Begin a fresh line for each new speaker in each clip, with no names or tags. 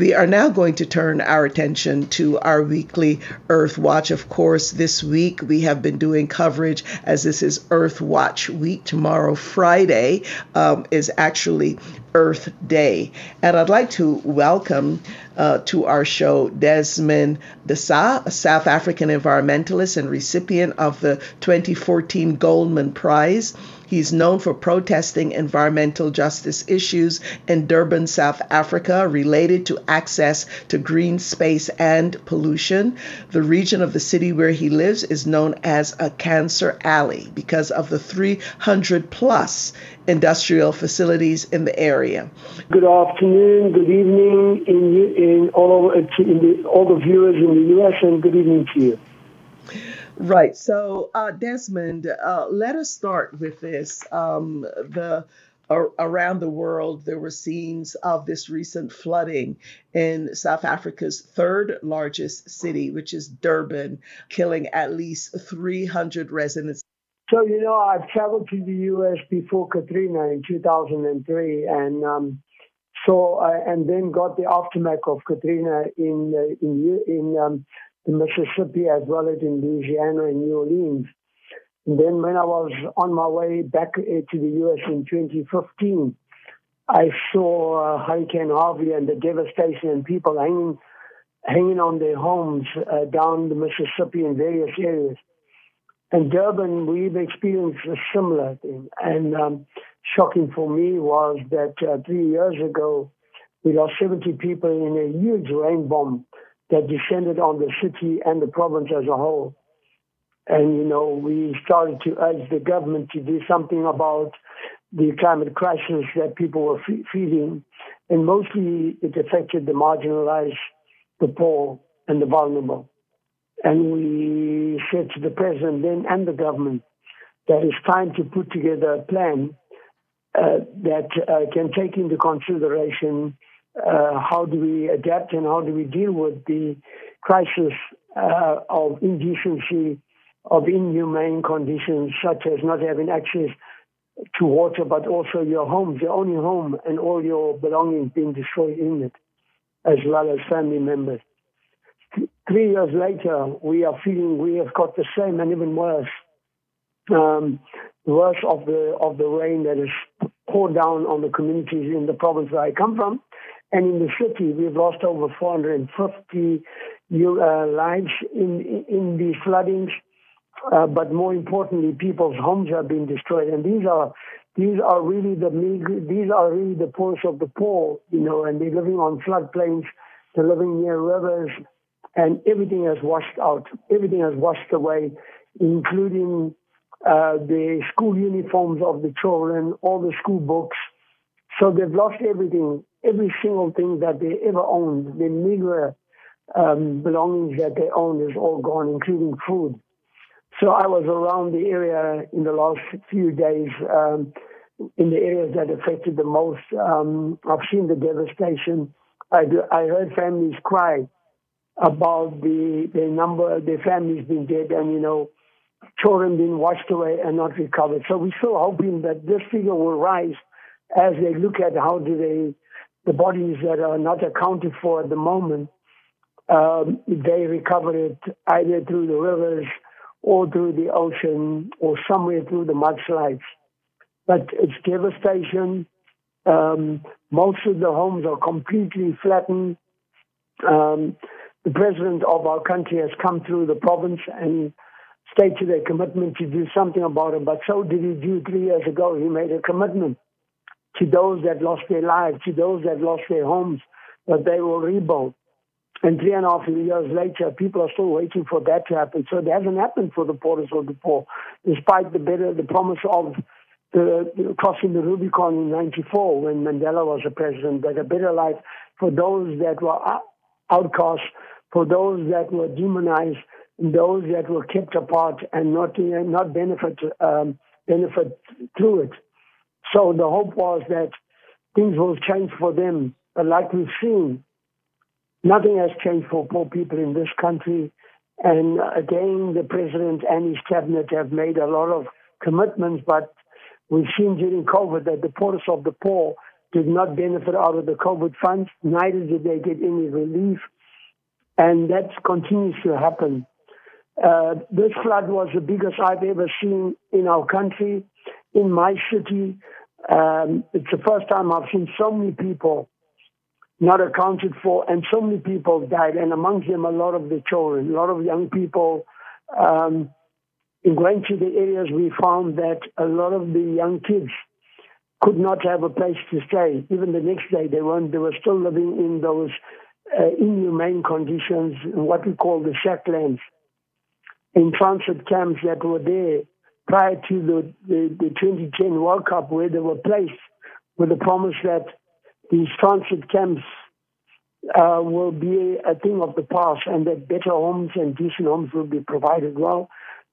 We are now going to turn our attention to our weekly Earth Watch. Of course, this week we have been doing coverage as this is Earth Watch week. Tomorrow, Friday, um, is actually Earth Day. And I'd like to welcome uh, to our show Desmond D'Sa, a South African environmentalist and recipient of the 2014 Goldman Prize. He's known for protesting environmental justice issues in Durban, South Africa, related to access to green space and pollution. The region of the city where he lives is known as a cancer alley because of the 300 plus industrial facilities in the area.
Good afternoon, good evening in, in all of, in the, all the viewers in the U.S. and good evening to you.
Right. So, uh, Desmond, uh, let us start with this. Um, the uh, around the world, there were scenes of this recent flooding in South Africa's third largest city, which is Durban, killing at least 300 residents.
So, you know, I've traveled to the U.S. before Katrina in 2003, and um, so uh, and then got the aftermath of Katrina in uh, in in um, Mississippi as well as in Louisiana and New Orleans. And then when I was on my way back uh, to the U.S. in 2015, I saw uh, Hurricane Harvey and the devastation and people hanging, hanging on their homes uh, down the Mississippi in various areas. And Durban, we've experienced a similar thing. And um, shocking for me was that uh, three years ago, we lost 70 people in a huge rain bomb that descended on the city and the province as a whole. And, you know, we started to urge the government to do something about the climate crisis that people were fe- feeling. And mostly it affected the marginalized, the poor, and the vulnerable. And we said to the president then and the government that it's time to put together a plan uh, that uh, can take into consideration uh, how do we adapt and how do we deal with the crisis uh, of indecency, of inhumane conditions, such as not having access to water, but also your home, your only home, and all your belongings being destroyed in it, as well as family members. Three years later, we are feeling we have got the same and even worse. Um, worse of the of the rain that is poured down on the communities in the province where I come from, and in the city, we've lost over 450 uh, lives in, in these floodings. Uh, but more importantly, people's homes have been destroyed. And these are these are really the these are really the poorest of the poor, you know, and they're living on floodplains, they're living near rivers, and everything has washed out. Everything has washed away, including uh, the school uniforms of the children, all the school books. So they've lost everything every single thing that they ever owned, the meager um, belongings that they owned is all gone, including food. So I was around the area in the last few days, um, in the areas that affected the most. Um, I've seen the devastation. I, I heard families cry about the the number, the families being dead, and you know, children being washed away and not recovered. So we're still hoping that this figure will rise as they look at how do they the bodies that are not accounted for at the moment, um, they recover it either through the rivers or through the ocean or somewhere through the mudslides. But it's devastation. Um, most of the homes are completely flattened. Um, the president of our country has come through the province and stated a commitment to do something about it, but so did he do three years ago. He made a commitment to those that lost their lives, to those that lost their homes, that they will rebuild. And three and a half years later, people are still waiting for that to happen. So it hasn't happened for the poorest of the poor, despite the better, the promise of the, the crossing the Rubicon in '94 when Mandela was the president, that a better life for those that were outcasts, for those that were demonized, those that were kept apart and not not benefit um, benefit through it. So the hope was that things will change for them. But like we've seen, nothing has changed for poor people in this country. And again, the president and his cabinet have made a lot of commitments, but we've seen during COVID that the poorest of the poor did not benefit out of the COVID funds, neither did they get any relief. And that continues to happen. Uh, this flood was the biggest I've ever seen in our country, in my city. Um, it's the first time I've seen so many people not accounted for, and so many people died, and among them a lot of the children, a lot of young people. Um, in going to the areas, we found that a lot of the young kids could not have a place to stay. Even the next day, they weren't. They were still living in those uh, inhumane conditions, what we call the shacklands, in transit camps that were there prior to the, the, the 2010 World Cup, where they were placed with the promise that these transit camps uh, will be a thing of the past and that better homes and decent homes will be provided. Well,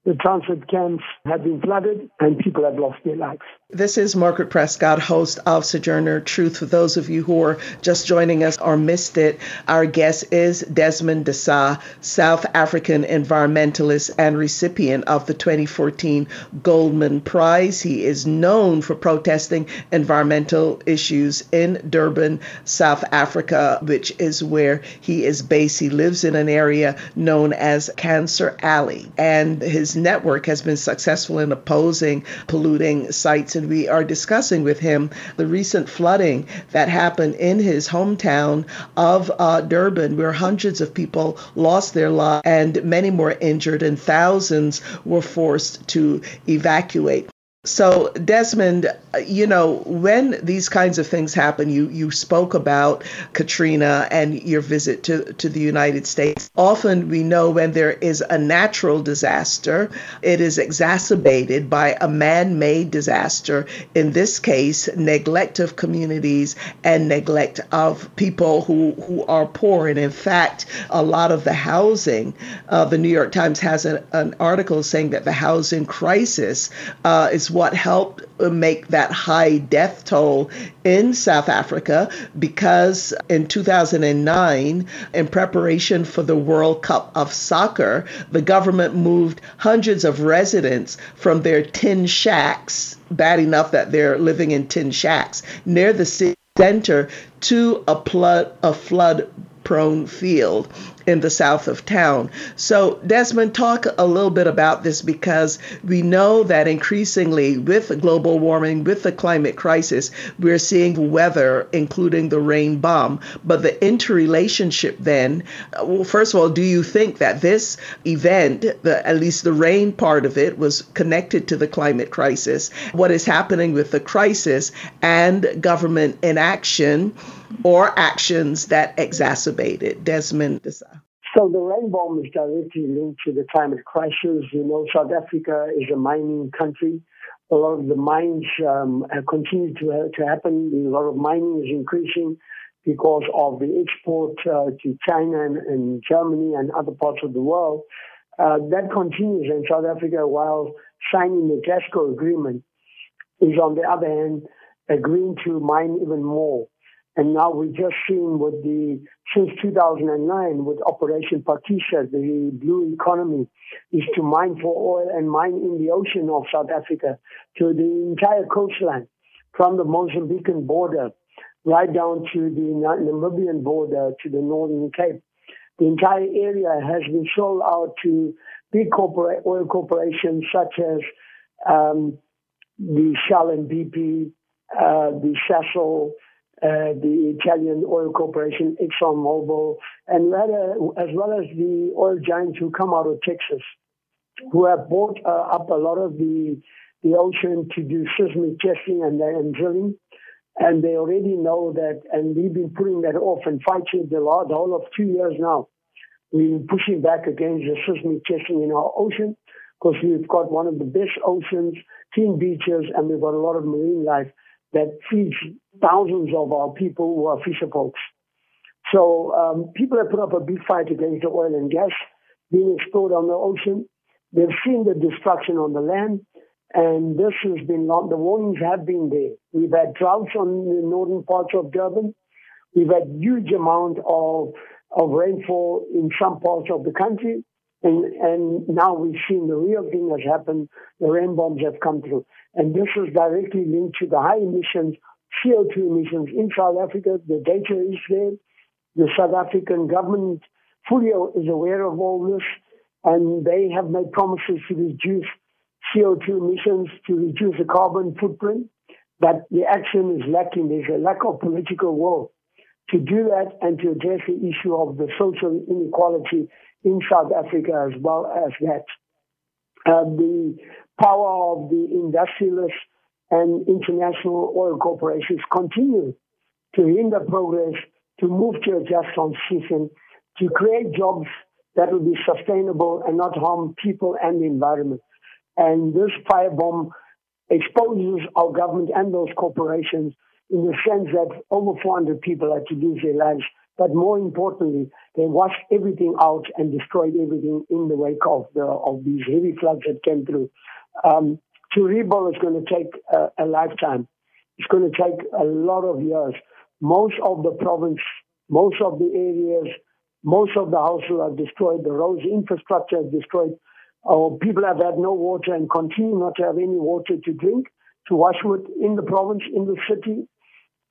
the transit camps have been flooded and people have lost their lives.
This is Margaret Prescott, host of Sojourner Truth. For those of you who are just joining us or missed it, our guest is Desmond D'Sa, South African environmentalist and recipient of the 2014 Goldman Prize. He is known for protesting environmental issues in Durban, South Africa, which is where he is based. He lives in an area known as Cancer Alley, and his network has been successful in opposing polluting sites and we are discussing with him the recent flooding that happened in his hometown of uh, Durban, where hundreds of people lost their lives and many more injured, and thousands were forced to evacuate. So, Desmond, you know, when these kinds of things happen, you, you spoke about Katrina and your visit to, to the United States. Often we know when there is a natural disaster, it is exacerbated by a man made disaster. In this case, neglect of communities and neglect of people who, who are poor. And in fact, a lot of the housing, uh, the New York Times has an, an article saying that the housing crisis uh, is what helped make that high death toll in South Africa because in 2009, in preparation for the World Cup of Soccer, the government moved hundreds of residents from their tin shacks, bad enough that they're living in tin shacks, near the city center to a flood, a flood prone field in the south of town. So, Desmond, talk a little bit about this because we know that increasingly with global warming, with the climate crisis, we're seeing weather, including the rain bomb. But the interrelationship then, uh, well, first of all, do you think that this event, the, at least the rain part of it, was connected to the climate crisis? What is happening with the crisis and government inaction? or actions that exacerbate it. Desmond
So the rain bomb is directly linked to the climate crisis. You know, South Africa is a mining country. A lot of the mines um, continue to, uh, to happen. A lot of mining is increasing because of the export uh, to China and, and, Germany and other parts of the world. Uh, that continues, in South Africa, while signing the Glasgow Agreement, is on the other hand agreeing to mine even more. And now we've just seen with the, since 2009, with Operation Phakisa, the blue economy is to mine for oil and mine in the ocean of South Africa to the entire coastline from the Mozambican border right down to the Namibian border to the Northern Cape. The entire area has been sold out to big corporate oil corporations such as um, the Shell and BP, uh, the Sasol, uh, the Italian oil corporation, ExxonMobil, and as well as the oil giants who come out of Texas, who have bought uh, up a lot of the the ocean to do seismic testing and, and drilling. And they already know that, and we've been putting that off and fighting the, law, the whole of two years now. We've been pushing back against the seismic testing in our ocean because we've got one of the best oceans, clean beaches, and we've got a lot of marine life that feeds thousands of our people who are fisher folks. So um, people have put up a big fight against the oil and gas being explored on the ocean. They've seen the destruction on the land, and this has been long. The warnings have been there. We've had droughts on the northern parts of Durban. We've had huge amount of of rainfall in some parts of the country. And, and now we've seen the real thing has happened. The rain bombs have come through. And this is directly linked to the high emissions CO2 emissions in South Africa. The data is there. The South African government fully is aware of all this, and they have made promises to reduce CO2 emissions, to reduce the carbon footprint, but the action is lacking. There's a lack of political will to do that and to address the issue of the social inequality in South Africa as well as that. Uh, the power of the industrialists and international oil corporations continue to hinder progress, to move to a just transition, to create jobs that will be sustainable and not harm people and the environment. And this firebomb exposes our government and those corporations in the sense that over 400 people had to lose their lives. But more importantly, they washed everything out and destroyed everything in the wake of the of these heavy floods that came through. Um, to rebuild is going to take a, a lifetime. It's going to take a lot of years. Most of the province, most of the areas, most of the houses are destroyed. The roads infrastructure is destroyed. Our people have had no water and continue not to have any water to drink, to wash with in the province, in the city.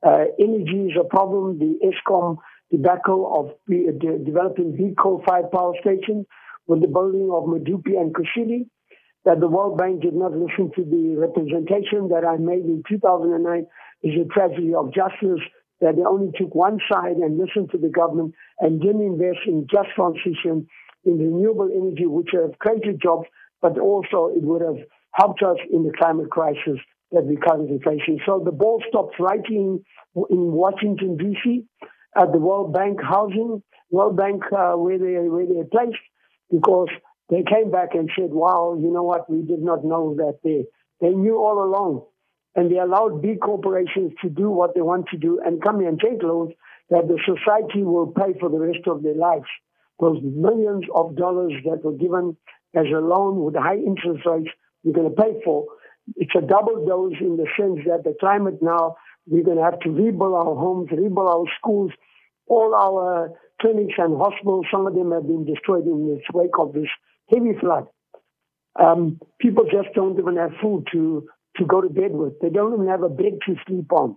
Uh, energy is a problem. The Eskom tobacco of the uh, developing coal-fired power stations with the building of Medupi and Kusile, that the World Bank did not listen to the representation that I made in 2009 is a tragedy of justice that they only took one side and listened to the government and didn't invest in just transition in renewable energy, which would have created jobs, but also it would have helped us in the climate crisis that we're currently facing. So the ball stops right in, in Washington, D.C., at the World Bank housing, World Bank uh, where, they, where they're placed, because they came back and said, wow, you know what, we did not know that they, they knew all along. And they allowed big corporations to do what they want to do and come here and take loans that the society will pay for the rest of their lives. Those millions of dollars that were given as a loan with high interest rates, you're going to pay for it's a double dose in the sense that the climate now, we're going to have to rebuild our homes, rebuild our schools, all our clinics and hospitals, some of them have been destroyed in the wake of this heavy flood. Um, people just don't even have food to, to go to bed with. They don't even have a bed to sleep on.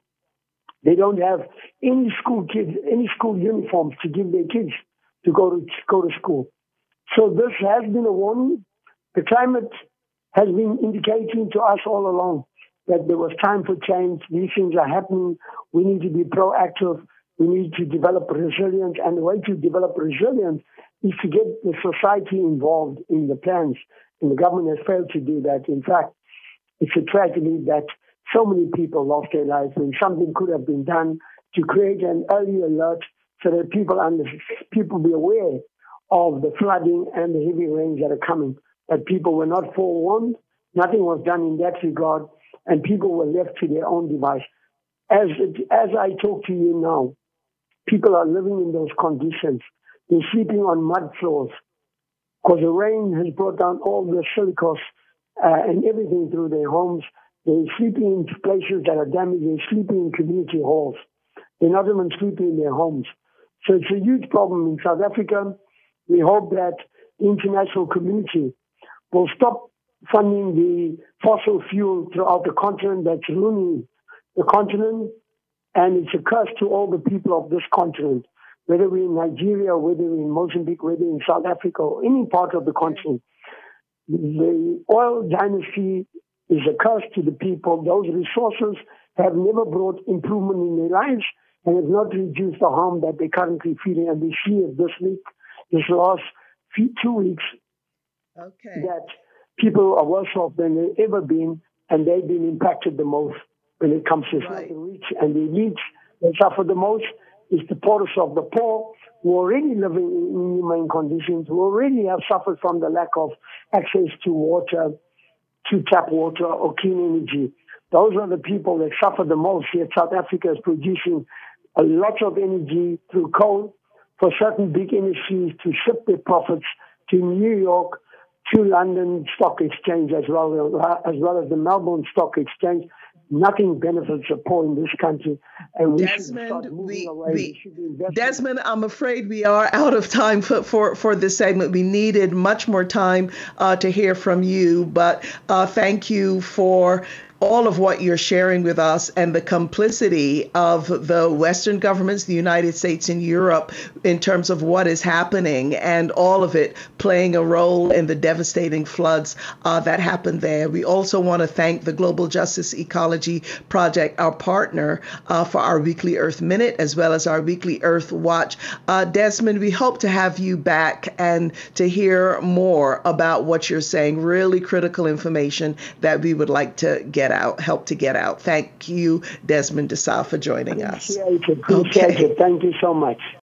They don't have any school kids, any school uniforms to give their kids to go to go to school. So this has been a warning. The climate has been indicating to us all along that there was time for change. These things are happening. We need to be proactive. We need to develop resilience. And the way to develop resilience is to get the society involved in the plans. And the government has failed to do that. In fact, it's a tragedy that so many people lost their lives when something could have been done to create an early alert so that people under, people be aware of the flooding and the heavy rains that are coming that people were not forewarned. Nothing was done in that regard, and people were left to their own device. As, as I talk to you now, people are living in those conditions. They're sleeping on mud floors because the rain has brought down all the silicos uh, and everything through their homes. They're sleeping in places that are damaged. They're sleeping in community halls. They're not even sleeping in their homes. So it's a huge problem in South Africa. We hope that the international community will stop funding the fossil fuel throughout the continent that's ruining the continent. And it's a curse to all the people of this continent, whether we're in Nigeria, whether we're in Mozambique, whether in South Africa, or any part of the continent. The oil dynasty is a curse to the people. Those resources have never brought improvement in their lives and have not reduced the harm that they're currently feeling. And we see it this week, this last few, two weeks,
Okay.
That people are worse off than they've ever been, and they've been impacted the most when it comes to right. the rich and the elites. They suffer the most is the poorest of the poor who are already living in inhumane conditions, who already have suffered from the lack of access to water, to tap water or clean energy. Those are the people that suffer the most. Yet South Africa is producing a lot of energy through coal for certain big industries to ship their profits to New York to London Stock Exchange as well as well as the Melbourne Stock Exchange. Nothing benefits the poor in this country, and we Desmond, we. We,
we Desmond, I'm afraid we are out of time for, for, for this segment. We needed much more time uh, to hear from you, but uh, thank you for all of what you're sharing with us and the complicity of the Western governments, the United States and Europe, in terms of what is happening, and all of it playing a role in the devastating floods uh, that happened there. We also want to thank the Global Justice Ecology Project, our partner, uh, for our weekly Earth Minute as well as our weekly Earth Watch. Uh, Desmond, we hope to have you back and to hear more about what you're saying. Really critical information that we would like to get out, help to get out. Thank you, Desmond D'Sa, for joining us.
Appreciate it. Appreciate okay. it. Thank you so much.